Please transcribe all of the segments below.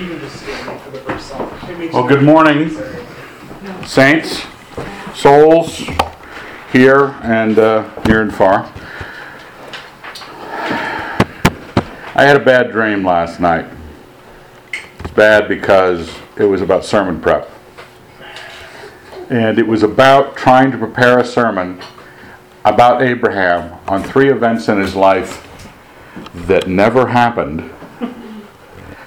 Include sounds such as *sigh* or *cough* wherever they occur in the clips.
even just standing for the verse itself. Well, good morning, saints, souls, here and uh, near and far. I had a bad dream last night. It's bad because it was about sermon prep. And it was about trying to prepare a sermon about Abraham on three events in his life that never happened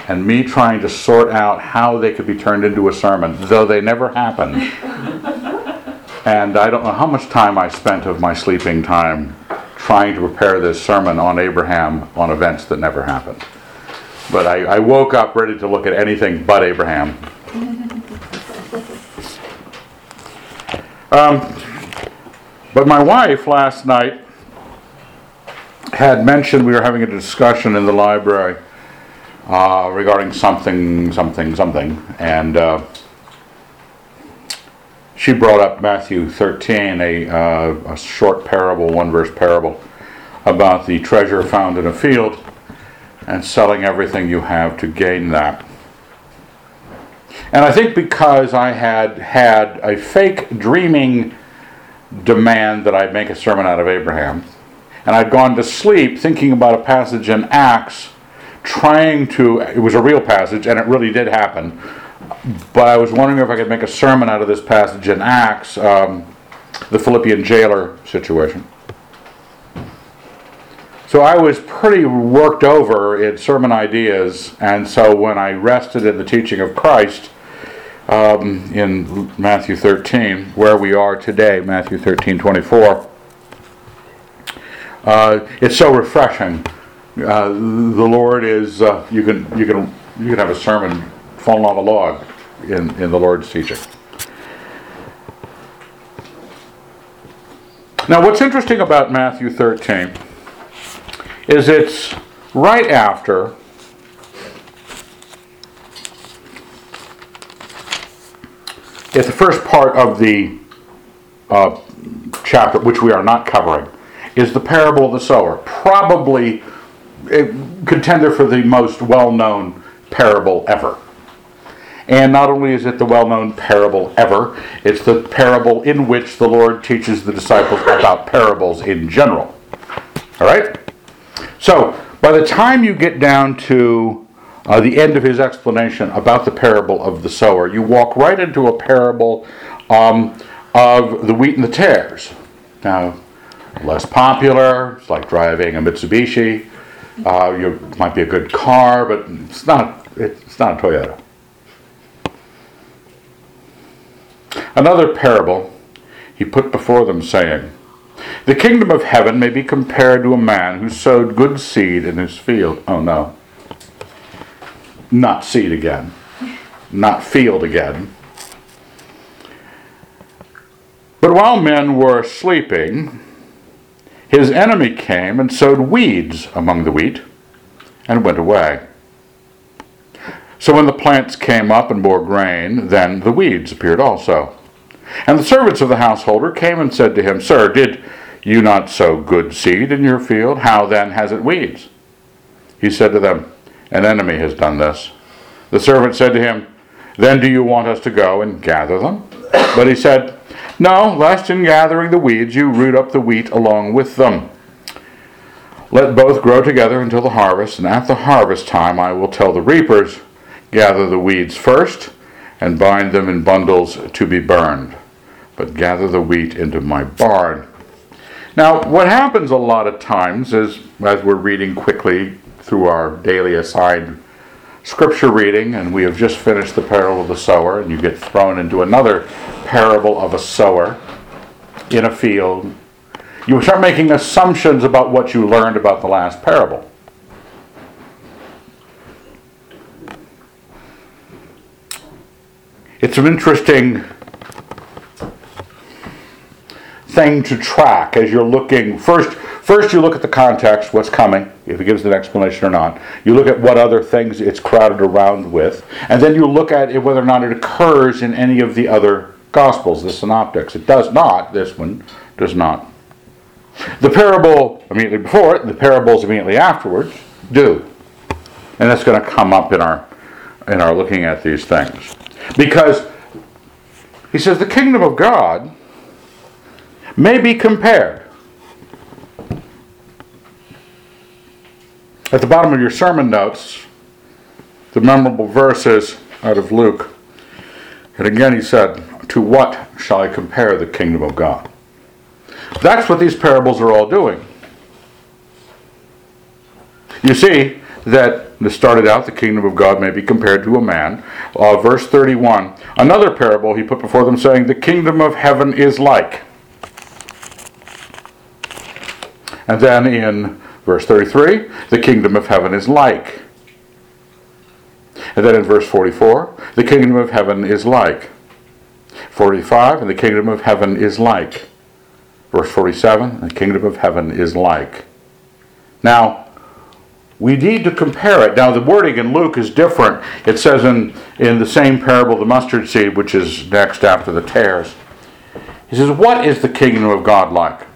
and me trying to sort out how they could be turned into a sermon, though they never happened. *laughs* and I don't know how much time I spent of my sleeping time trying to prepare this sermon on Abraham on events that never happened. But I, I woke up ready to look at anything but Abraham. Um, but my wife last night had mentioned we were having a discussion in the library uh, regarding something, something, something, and uh, she brought up Matthew 13, a, uh, a short parable, one verse parable, about the treasure found in a field and selling everything you have to gain that. And I think because I had had a fake dreaming demand that I make a sermon out of Abraham, and I'd gone to sleep thinking about a passage in Acts trying to, it was a real passage and it really did happen, but I was wondering if I could make a sermon out of this passage in Acts, um, the Philippian jailer situation. So I was pretty worked over in sermon ideas, and so when I rested in the teaching of Christ um, in Matthew 13, where we are today, Matthew 13 24, uh, it's so refreshing uh, the Lord is uh, you can you can you can have a sermon falling off a log in in the Lord's teaching. Now, what's interesting about Matthew 13 is it's right after it's the first part of the uh, chapter, which we are not covering, is the parable of the sower. Probably contender for the most well-known parable ever. And not only is it the well-known parable ever, it's the parable in which the Lord teaches the disciples about parables in general. All right? So, by the time you get down to uh, the end of his explanation about the parable of the sower, you walk right into a parable um, of the wheat and the tares. Now, less popular, it's like driving a Mitsubishi. Uh, you might be a good car, but it's not. It's not a Toyota. Another parable he put before them, saying, "The kingdom of heaven may be compared to a man who sowed good seed in his field." Oh no, not seed again, not field again. But while men were sleeping, his enemy came and sowed weeds among the wheat and went away. So when the plants came up and bore grain, then the weeds appeared also. And the servants of the householder came and said to him, Sir, did you not sow good seed in your field? How then has it weeds? He said to them, An enemy has done this. The servant said to him, Then do you want us to go and gather them? But he said, no, lest in gathering the weeds you root up the wheat along with them. Let both grow together until the harvest, and at the harvest time I will tell the reapers, Gather the weeds first, and bind them in bundles to be burned, but gather the wheat into my barn. Now, what happens a lot of times is, as we're reading quickly through our daily assigned scripture reading, and we have just finished the parable of the sower, and you get thrown into another parable of a sower in a field, you start making assumptions about what you learned about the last parable. It's an interesting thing to track as you're looking. First, first you look at the context, what's coming, if it gives an explanation or not. You look at what other things it's crowded around with, and then you look at it, whether or not it occurs in any of the other gospels, the synoptics. It does not. This one does not. The parable immediately before it, the parables immediately afterwards do, and that's going to come up in our in our looking at these things. Because he says the kingdom of God may be compared. At the bottom of your sermon notes, the memorable verses out of Luke. And again he said, To what shall I compare the kingdom of God? That's what these parables are all doing. You see that this started out, the kingdom of God may be compared to a man. Uh, verse 31, another parable he put before them, saying, The kingdom of heaven is like. And then in verse 33, the kingdom of heaven is like. And then in verse 44, the kingdom of heaven is like. 45, and the kingdom of heaven is like. Verse 47, the kingdom of heaven is like. Now, we need to compare it. Now, the wording in Luke is different. It says in, in the same parable, the mustard seed, which is next after the tares. He says, What is the kingdom of God like?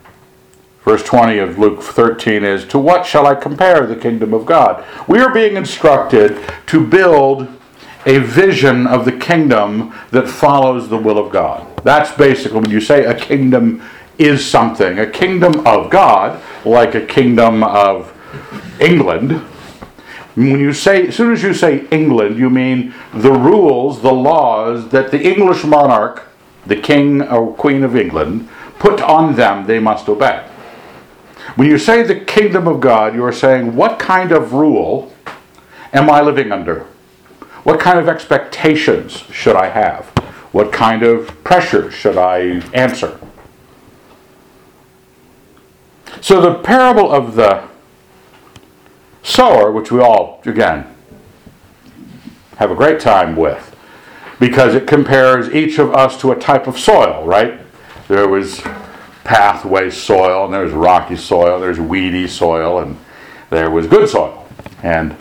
Verse 20 of Luke 13 is, To what shall I compare the kingdom of God? We are being instructed to build a vision of the kingdom that follows the will of God. That's basically when you say a kingdom is something. A kingdom of God, like a kingdom of England, when you say, as soon as you say England, you mean the rules, the laws that the English monarch, the king or queen of England, put on them they must obey. When you say the kingdom of God, you are saying, what kind of rule am I living under? What kind of expectations should I have? What kind of pressure should I answer? So the parable of the sower, which we all, again, have a great time with, because it compares each of us to a type of soil, right? There was pathway soil, and there's rocky soil, there's weedy soil, and there was good soil. And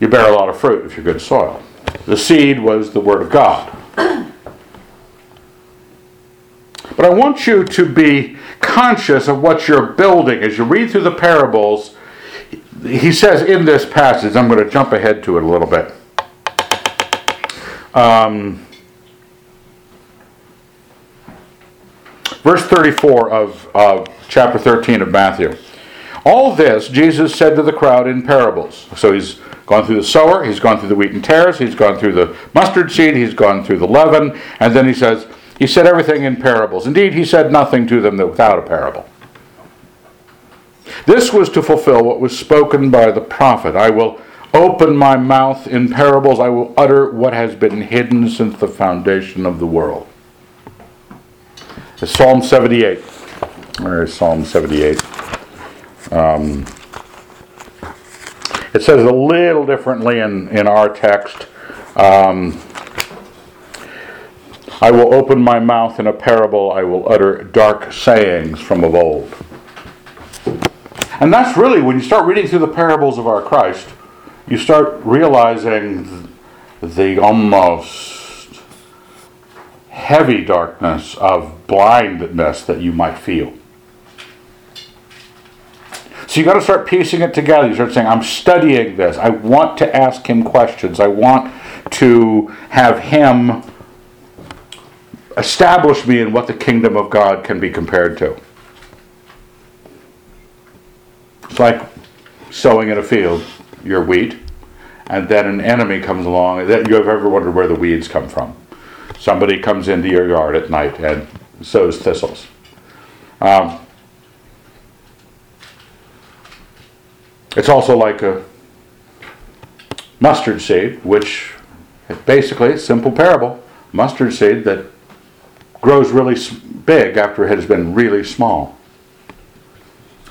you bear a lot of fruit if you're good soil. The seed was the Word of God. *clears throat* But I want you to be conscious of what you're building. As you read through the parables, he says in this passage, I'm going to jump ahead to it a little bit. Um, verse 34 of, chapter 13 of Matthew. All this Jesus said to the crowd in parables. So he's gone through the sower, he's gone through the wheat and tares, he's gone through the mustard seed, he's gone through the leaven, and then he says, he said everything in parables. Indeed, he said nothing to them without a parable. This was to fulfill what was spoken by the prophet I will open my mouth in parables, I will utter what has been hidden since the foundation of the world. It's Psalm 78. Where is Psalm 78? Um, it says a little differently in, in our text. Um, I will open my mouth in a parable, I will utter dark sayings from of old. And that's really, when you start reading through the parables of our Christ, you start realizing the almost heavy darkness of blindness that you might feel. So you got to start piecing it together. You start saying, I'm studying this. I want to ask him questions. I want to have him establish me in what the kingdom of God can be compared to. It's like sowing in a field, your wheat, and then an enemy comes along. That you have ever wondered where the weeds come from? Somebody comes into your yard at night and sows thistles. Um, it's also like a mustard seed, which basically it's a simple parable. Mustard seed that grows really big after it has been really small.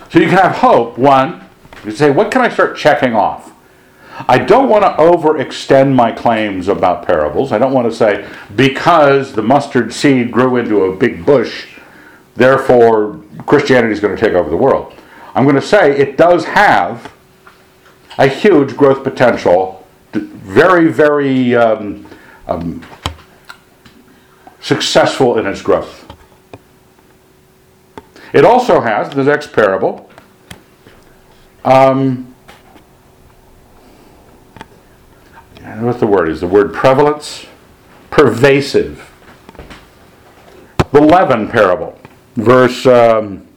So you can have hope. One, you say, what can I start checking off? I don't want to overextend my claims about parables. I don't want to say, because the mustard seed grew into a big bush, therefore Christianity is going to take over the world. I'm going to say it does have a huge growth potential, very, very um, um, successful in its growth. It also has, the next parable, um, what the word is, the word prevalence, pervasive. The leaven parable, verse um,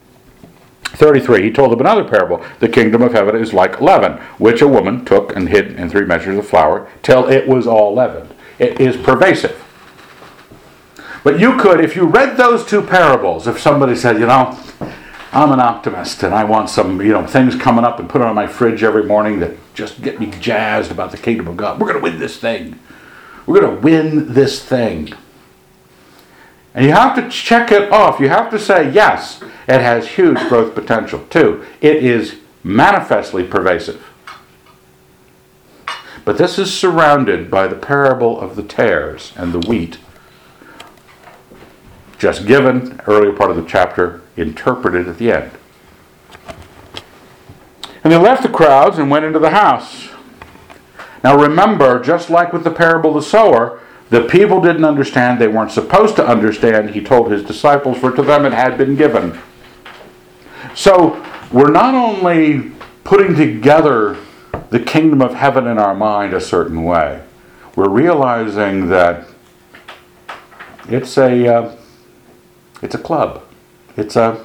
33, he told them another parable. The kingdom of heaven is like leaven, which a woman took and hid in three measures of flour till it was all leavened. It is pervasive. But you could, if you read those two parables, if somebody said, you know, I'm an optimist and I want some, you know, things coming up and put on my fridge every morning that just get me jazzed about the kingdom of God. We're going to win this thing. We're going to win this thing. And you have to check it off. You have to say, yes, it has huge growth potential. too. it is manifestly pervasive. But this is surrounded by the parable of the tares and the wheat, just given, earlier part of the chapter, interpreted at the end. And they left the crowds and went into the house. Now remember, just like with the parable of the sower, the people didn't understand, they weren't supposed to understand. He told his disciples, for to them it had been given. So we're not only putting together the kingdom of heaven in our mind a certain way, we're realizing that it's a uh, it's a club. It's a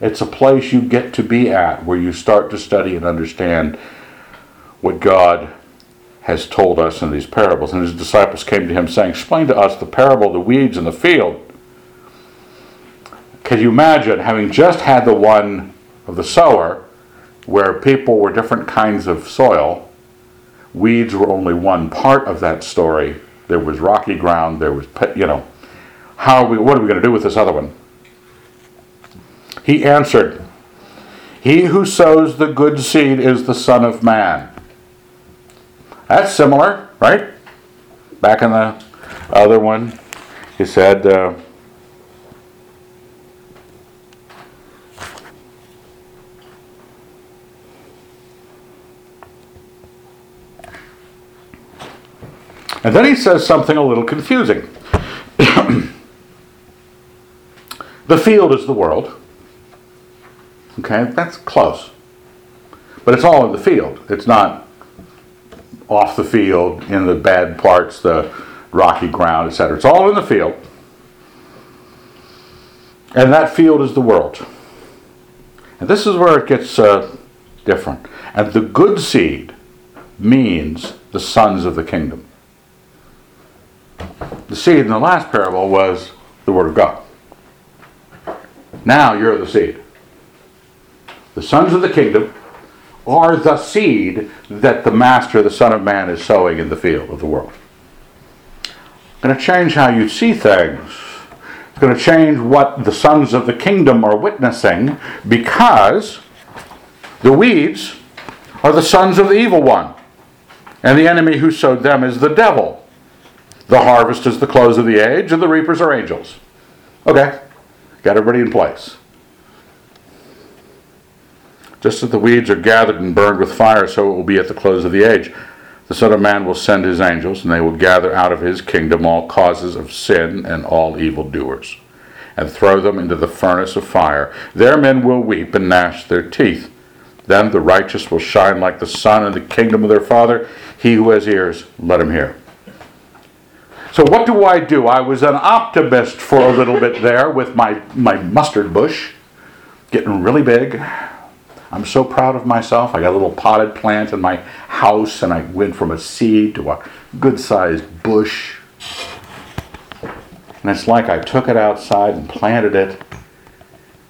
it's a place you get to be at where you start to study and understand what God has told us in these parables. And his disciples came to him saying, Explain to us the parable of the weeds in the field. Can you imagine having just had the one of the sower where people were different kinds of soil? Weeds were only one part of that story. There was rocky ground, there was, you know, how are we, what are we going to do with this other one? He answered, He who sows the good seed is the Son of Man. That's similar, right? Back in the other one, he said, uh, And then he says something a little confusing. *clears throat* the field is the world. Okay, that's close. But it's all in the field. It's not off the field in the bad parts, the rocky ground, etc. It's all in the field. And that field is the world. And this is where it gets uh, different. And the good seed means the sons of the kingdom. The seed in the last parable was the Word of God. Now you're the seed. The sons of the kingdom are the seed that the Master, the Son of Man, is sowing in the field of the world. It's going to change how you see things. It's going to change what the sons of the kingdom are witnessing because the weeds are the sons of the evil one. And the enemy who sowed them is the devil. The harvest is the close of the age, and the reapers are angels. Okay, got everybody in place. Just as the weeds are gathered and burned with fire, so it will be at the close of the age. The Son of Man will send his angels, and they will gather out of his kingdom all causes of sin and all evildoers, and throw them into the furnace of fire. There men will weep and gnash their teeth. Then the righteous will shine like the sun in the kingdom of their Father. He who has ears, let him hear. So, what do I do? I was an optimist for a little bit there with my, my mustard bush, getting really big I'm so proud of myself. I got a little potted plant in my house, and I went from a seed to a good sized bush. And it's like I took it outside and planted it,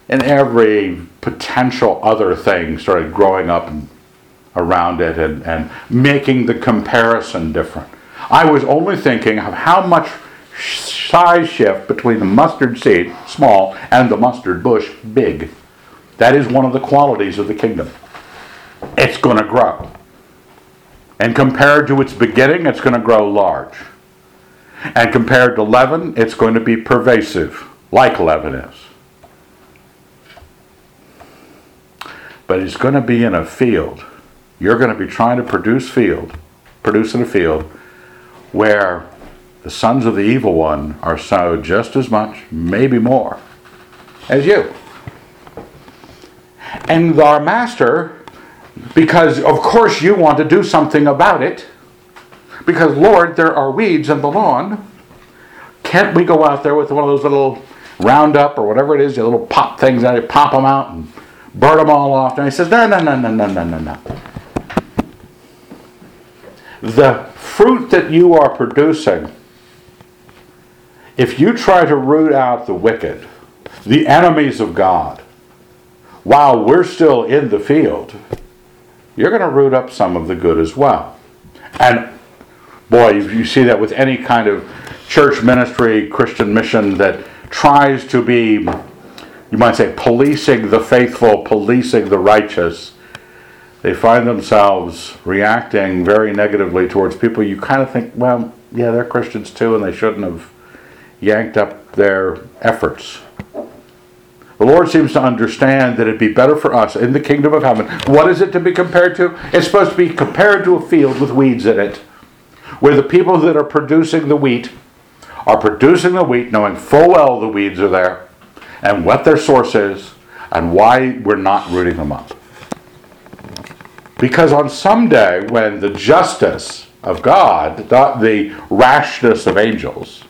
and every potential other thing started growing up around it and, and making the comparison different. I was only thinking of how much size shift between the mustard seed, small, and the mustard bush, big. That is one of the qualities of the kingdom. It's going to grow. And compared to its beginning, it's going to grow large. And compared to leaven, it's going to be pervasive, like leaven is. But it's going to be in a field. You're going to be trying to produce field, produce in a field where the sons of the evil one are sowed just as much, maybe more, as you and our master, because of course you want to do something about it, because Lord, there are weeds in the lawn. Can't we go out there with one of those little Roundup or whatever it is, the little pop things out, you pop them out and burn them all off? And he says, No, no, no, no, no, no, no, no. The fruit that you are producing, if you try to root out the wicked, the enemies of God, while we're still in the field, you're going to root up some of the good as well. And boy, you see that with any kind of church ministry, Christian mission that tries to be, you might say, policing the faithful, policing the righteous. They find themselves reacting very negatively towards people you kind of think, well, yeah, they're Christians too, and they shouldn't have yanked up their efforts. The Lord seems to understand that it'd be better for us in the kingdom of heaven. What is it to be compared to? It's supposed to be compared to a field with weeds in it, where the people that are producing the wheat are producing the wheat knowing full well the weeds are there and what their source is and why we're not rooting them up. Because on some day when the justice of God, not the rashness of angels,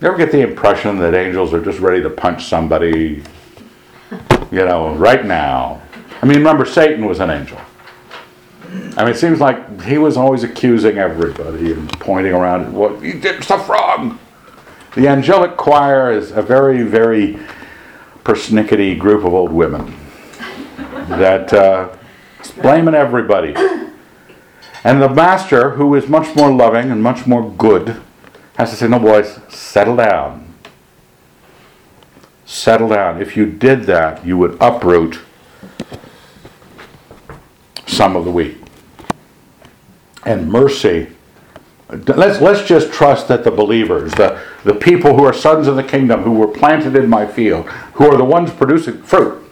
you ever get the impression that angels are just ready to punch somebody, you know, right now? I mean, remember, Satan was an angel. I mean, it seems like he was always accusing everybody and pointing around, well, you did stuff wrong. The angelic choir is a very, very persnickety group of old women that uh, blaming everybody. And the master, who is much more loving and much more good, has to say, no, boys, settle down. Settle down. If you did that, you would uproot some of the wheat. And mercy. Let's, let's just trust that the believers, the, the people who are sons of the kingdom, who were planted in my field, who are the ones producing fruit,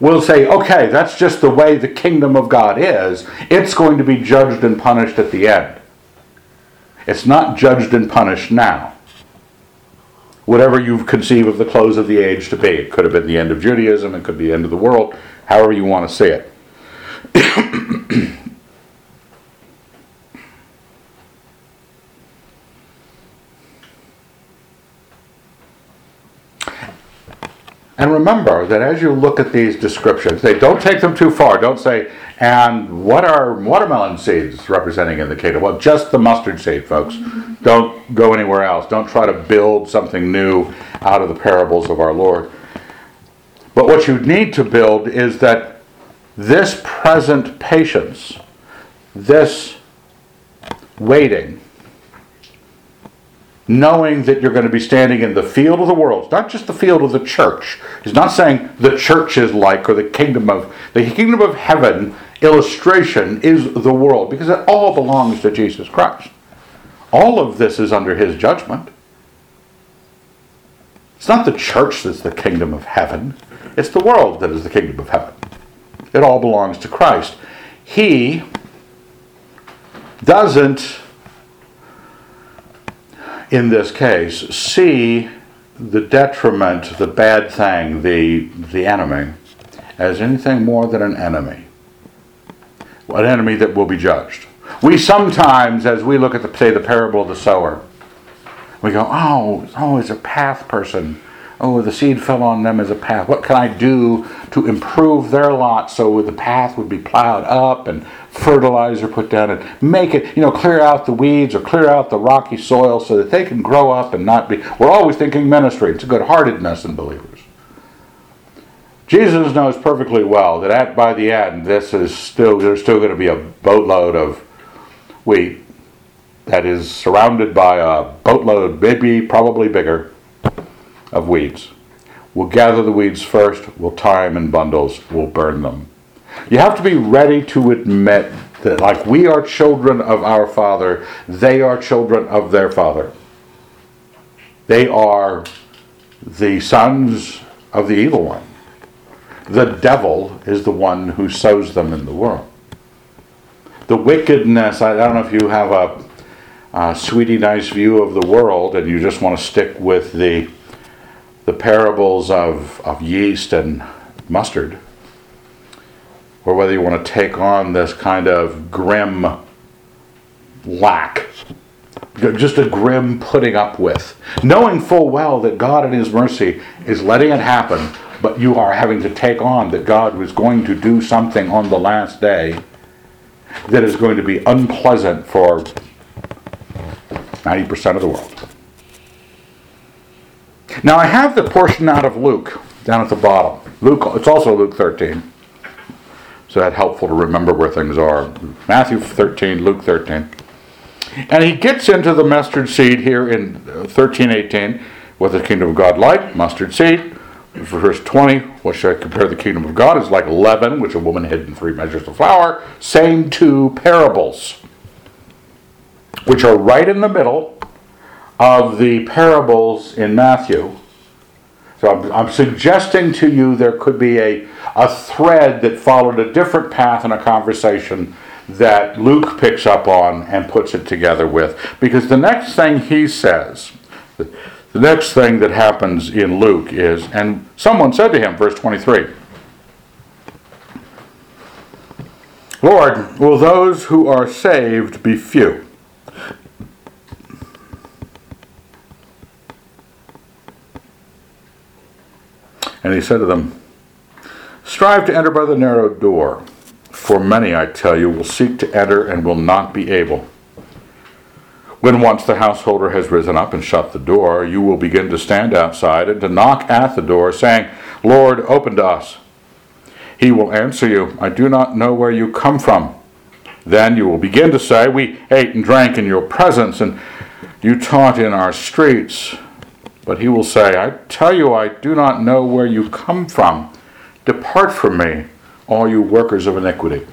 will say, okay, that's just the way the kingdom of God is. It's going to be judged and punished at the end. It's not judged and punished now. Whatever you conceive of the close of the age to be. It could have been the end of Judaism, it could be the end of the world, however you want to see it. *coughs* And remember that as you look at these descriptions, they don't take them too far. Don't say, and what are watermelon seeds representing in the kingdom? Well, just the mustard seed, folks. Mm-hmm. Don't go anywhere else. Don't try to build something new out of the parables of our Lord. But what you need to build is that this present patience, this waiting, knowing that you're going to be standing in the field of the world, not just the field of the church. He's not saying the church is like or the kingdom of the kingdom of heaven illustration is the world because it all belongs to Jesus Christ. All of this is under his judgment. It's not the church that's the kingdom of heaven. It's the world that is the kingdom of heaven. It all belongs to Christ. He doesn't in this case, see the detriment, the bad thing, the, the enemy, as anything more than an enemy. An enemy that will be judged. We sometimes, as we look at the say the parable of the sower, we go, oh, oh, it's a path person. Oh, the seed fell on them as a path. What can I do to improve their lot so the path would be plowed up and fertilizer put down and make it, you know, clear out the weeds or clear out the rocky soil so that they can grow up and not be. We're always thinking ministry. It's a good heartedness in believers. Jesus knows perfectly well that at by the end, this is still there's still going to be a boatload of wheat that is surrounded by a boatload, maybe probably bigger, of weeds. We'll gather the weeds first, we'll tie them in bundles, we'll burn them. You have to be ready to admit that, like we are children of our Father, they are children of their Father. They are the sons of the evil one. The devil is the one who sows them in the world. The wickedness, I don't know if you have a, a sweetie nice view of the world and you just want to stick with the the parables of, of yeast and mustard, or whether you want to take on this kind of grim lack. Just a grim putting up with. Knowing full well that God in His mercy is letting it happen, but you are having to take on that God was going to do something on the last day that is going to be unpleasant for 90% of the world. Now I have the portion out of Luke down at the bottom. Luke, it's also Luke 13. So that's helpful to remember where things are. Matthew 13, Luke 13. And he gets into the mustard seed here in uh, 13, 18. What the kingdom of God like? Mustard seed. Verse 20, what should I compare the kingdom of God? Is like leaven, which a woman hid in three measures of flour. Same two parables, which are right in the middle of the parables in Matthew. So I'm, I'm, suggesting to you there could be a, a thread that followed a different path in a conversation that Luke picks up on and puts it together with. Because the next thing he says, the next thing that happens in Luke is, and someone said to him, verse 23, Lord, will those who are saved be few? And he said to them, Strive to enter by the narrow door, for many, I tell you, will seek to enter and will not be able. When once the householder has risen up and shut the door, you will begin to stand outside and to knock at the door, saying, Lord, open to us. He will answer you, I do not know where you come from. Then you will begin to say, We ate and drank in your presence, and you taught in our streets. But he will say, I tell you, I do not know where you come from. Depart from me, all you workers of iniquity.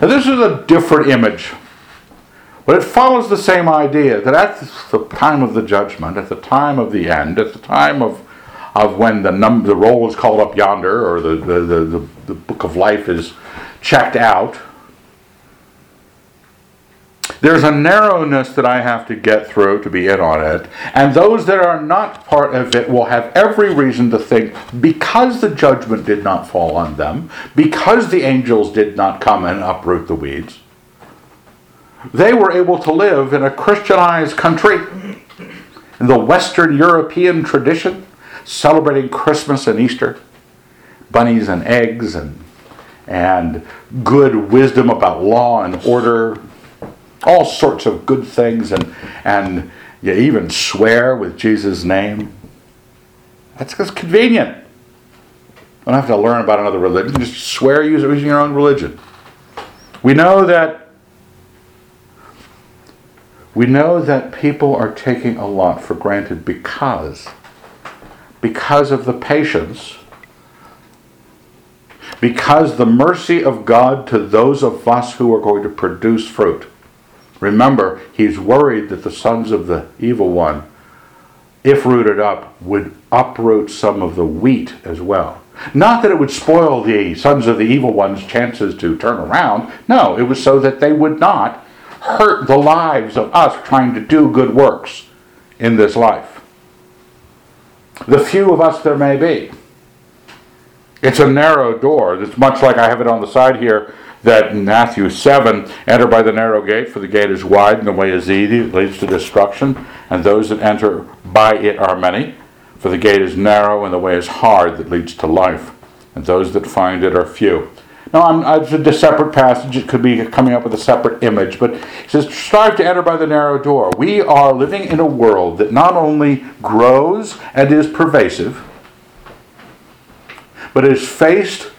Now, this is a different image, but it follows the same idea that at the time of the judgment, at the time of the end, at the time of, of when the, num- the roll is called up yonder, or the, the, the, the, the book of life is checked out, there's a narrowness that I have to get through to be in on it. And those that are not part of it will have every reason to think because the judgment did not fall on them, because the angels did not come and uproot the weeds, they were able to live in a Christianized country, in the Western European tradition, celebrating Christmas and Easter, bunnies and eggs and, and good wisdom about law and order, all sorts of good things, and, and you even swear with Jesus' name. That's just convenient. You don't have to learn about another religion, just swear using your own religion. We know that we know that people are taking a lot for granted because because of the patience because the mercy of God to those of us who are going to produce fruit Remember, he's worried that the sons of the evil one, if rooted up, would uproot some of the wheat as well. Not that it would spoil the sons of the evil one's chances to turn around. No, it was so that they would not hurt the lives of us trying to do good works in this life. The few of us there may be. It's a narrow door. It's much like I have it on the side here that in Matthew 7 enter by the narrow gate, for the gate is wide and the way is easy, it leads to destruction, and those that enter by it are many. For the gate is narrow and the way is hard that leads to life, and those that find it are few. Now, I'm, uh, it's a separate passage. It could be coming up with a separate image, but it says, Strive to enter by the narrow door. We are living in a world that not only grows and is pervasive, but is faced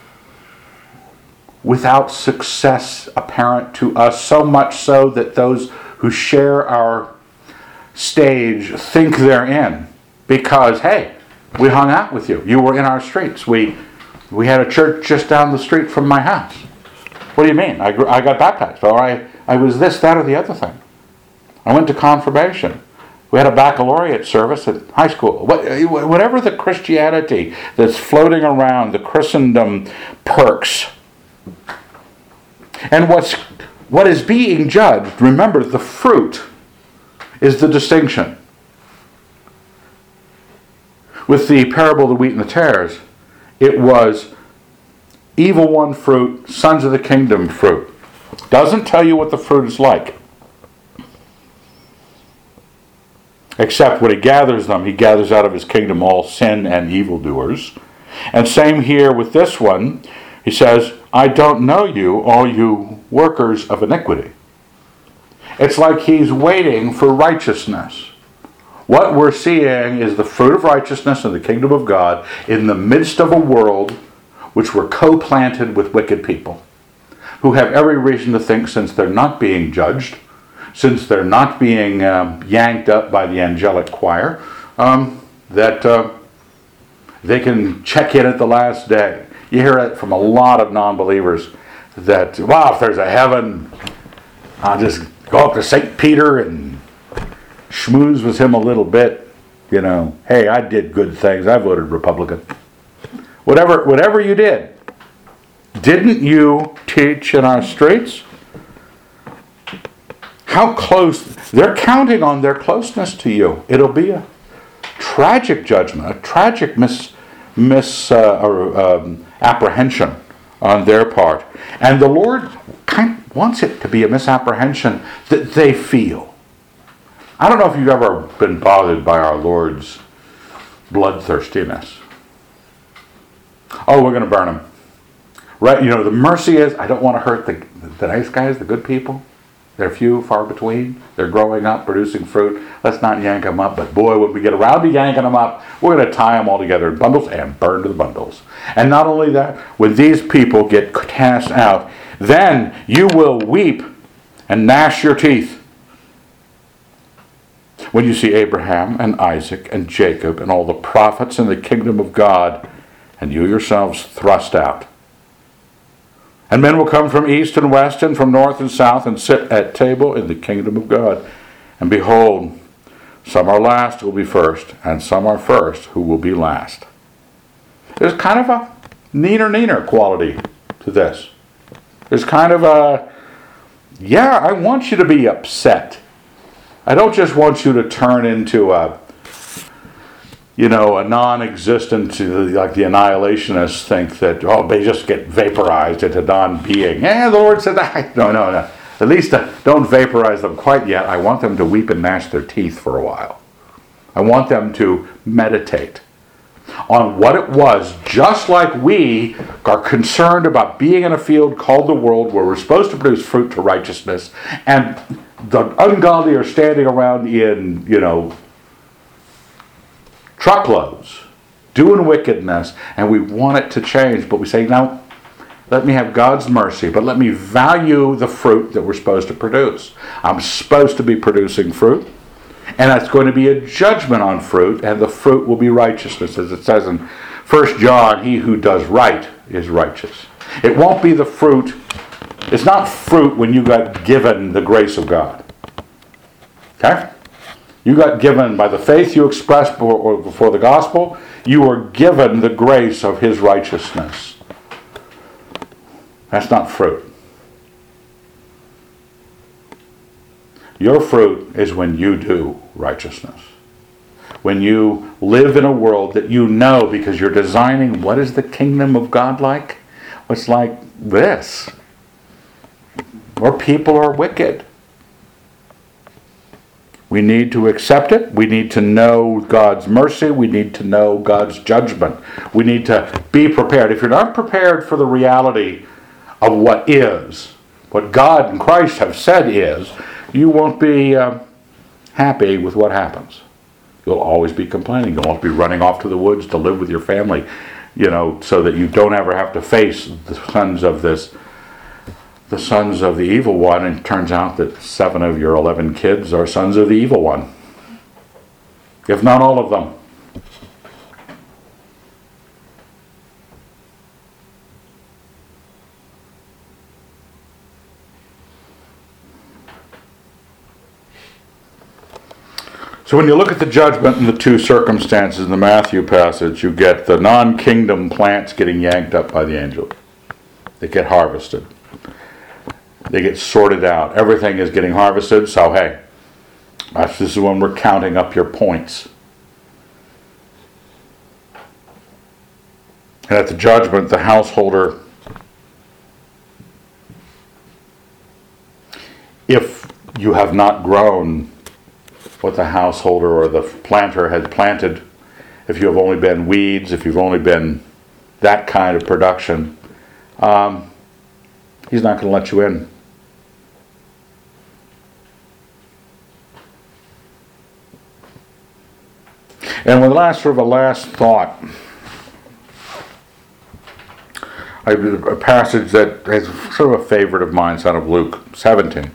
without success apparent to us, so much so that those who share our stage think they're in because, hey, we hung out with you. You were in our streets. We, we had a church just down the street from my house. What do you mean? I, grew, I got baptized, or I, I was this, that, or the other thing. I went to confirmation. We had a baccalaureate service at high school. Whatever the Christianity that's floating around, the Christendom perks, and what's what is being judged, remember the fruit is the distinction. With the parable of the wheat and the tares, it was evil one fruit, sons of the kingdom fruit. Doesn't tell you what the fruit is like. Except when he gathers them, he gathers out of his kingdom all sin and evildoers. And same here with this one. He says, I don't know you, all you workers of iniquity. It's like he's waiting for righteousness. What we're seeing is the fruit of righteousness in the kingdom of God in the midst of a world which were co planted with wicked people who have every reason to think, since they're not being judged, since they're not being um, yanked up by the angelic choir, um, that uh, they can check in at the last day. You hear it from a lot of non believers that, wow, if there's a heaven, I'll just go up to St. Peter and schmooze with him a little bit. You know, hey, I did good things. I voted Republican. Whatever, whatever you did, didn't you teach in our streets? How close, they're counting on their closeness to you. It'll be a tragic judgment, a tragic mis, mis uh, um, apprehension on their part. And the Lord kind of wants it to be a misapprehension that they feel. I don't know if you've ever been bothered by our Lord's bloodthirstiness. Oh, we're going to burn them. Right? You know, the mercy is I don't want to hurt the, the nice guys, the good people. They're few, far between. They're growing up, producing fruit. Let's not yank them up. But boy, when we get around to yanking them up, we're going to tie them all together in bundles and burn to the bundles. And not only that, when these people get cast out, then you will weep and gnash your teeth when you see Abraham and Isaac and Jacob and all the prophets in the kingdom of God and you yourselves thrust out. And men will come from east and west and from north and south and sit at table in the kingdom of God. And behold, some are last who will be first, and some are first who will be last. There's kind of a neener neener quality to this. There's kind of a, yeah, I want you to be upset. I don't just want you to turn into a you know, a non-existent, like the annihilationists think that, oh, they just get vaporized into non-being. Yeah, the Lord said that. *laughs* No, no, no. At least uh, don't vaporize them quite yet. I want them to weep and gnash their teeth for a while. I want them to meditate on what it was, just like we are concerned about being in a field called the world where we're supposed to produce fruit to righteousness, and the ungodly are standing around in, you know, truckloads doing wickedness, and we want it to change, but we say, no, let me have God's mercy, but let me value the fruit that we're supposed to produce. I'm supposed to be producing fruit, and that's going to be a judgment on fruit, and the fruit will be righteousness. As it says in 1 John, he who does right is righteous. It won't be the fruit, it's not fruit when you got given the grace of God. Okay? You got given by the faith you expressed before the gospel, you were given the grace of his righteousness. That's not fruit. Your fruit is when you do righteousness. When you live in a world that you know because you're designing what is the kingdom of God like? It's like this. Where people are wicked we need to accept it. We need to know God's mercy. We need to know God's judgment. We need to be prepared. If you're not prepared for the reality of what is, what God and Christ have said is, you won't be uh, happy with what happens. You'll always be complaining. You'll always be running off to the woods to live with your family, you know, so that you don't ever have to face the sons of this the sons of the evil one, and it turns out that seven of your 11 kids are sons of the evil one, if not all of them. So when you look at the judgment in the two circumstances in the Matthew passage, you get the non kingdom plants getting yanked up by the angel. They get harvested. They get sorted out. Everything is getting harvested, so hey, this is when we're counting up your points. And at the judgment, the householder, if you have not grown what the householder or the planter had planted. If you have only been weeds, if you've only been that kind of production, um, he's not going to let you in. And with last sort of a last thought, I, a passage that is sort of a favorite of mine, it's out of Luke 17.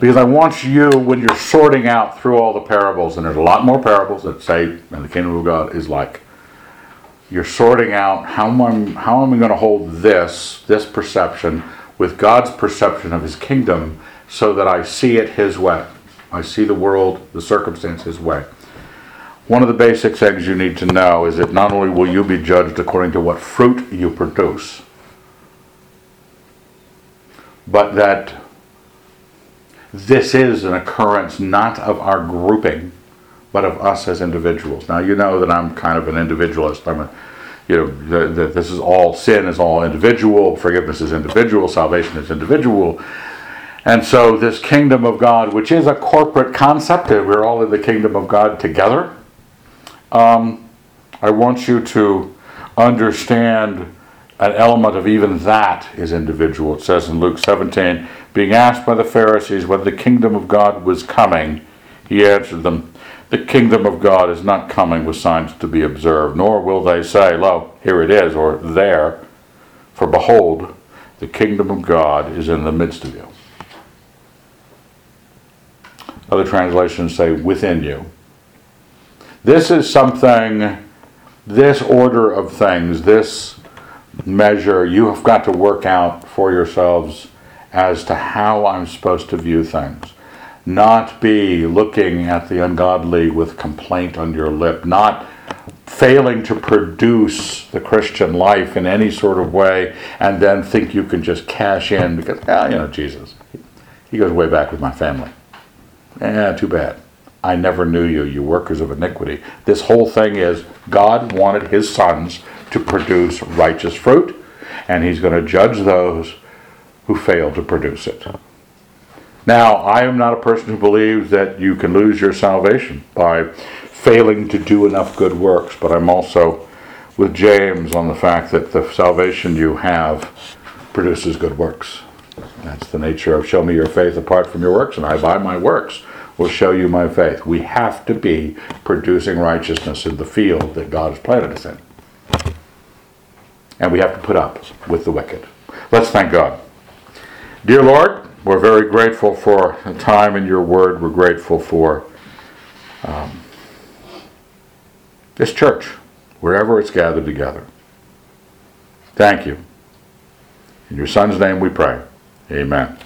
Because I want you, when you're sorting out through all the parables, and there's a lot more parables that say, and the kingdom of God is like, you're sorting out how am I, how am I going to hold this, this perception, with God's perception of his kingdom, so that I see it his way. I see the world, the circumstances way. One of the basic things you need to know is that not only will you be judged according to what fruit you produce, but that this is an occurrence not of our grouping, but of us as individuals. Now you know that I'm kind of an individualist. I'm a, you know, the, this is all sin is all individual, forgiveness is individual, salvation is individual. And so this kingdom of God, which is a corporate concept, we're all in the kingdom of God together. Um, I want you to understand an element of even that is individual. It says in Luke 17, being asked by the Pharisees whether the kingdom of God was coming, he answered them, The kingdom of God is not coming with signs to be observed, nor will they say, Lo, here it is, or there. For behold, the kingdom of God is in the midst of you. Other translations say, within you. This is something, this order of things, this measure, you have got to work out for yourselves as to how I'm supposed to view things. Not be looking at the ungodly with complaint on your lip, not failing to produce the Christian life in any sort of way, and then think you can just cash in because, ah, you know, Jesus, he goes way back with my family. Eh, too bad. I never knew you, you workers of iniquity. This whole thing is God wanted his sons to produce righteous fruit, and he's going to judge those who fail to produce it. Now, I am not a person who believes that you can lose your salvation by failing to do enough good works, but I'm also with James on the fact that the salvation you have produces good works. That's the nature of show me your faith apart from your works, and I by my works will show you my faith. We have to be producing righteousness in the field that God has planted us in. And we have to put up with the wicked. Let's thank God. Dear Lord, we're very grateful for the time in your word. We're grateful for um, this church, wherever it's gathered together. Thank you. In your son's name we pray. Amen.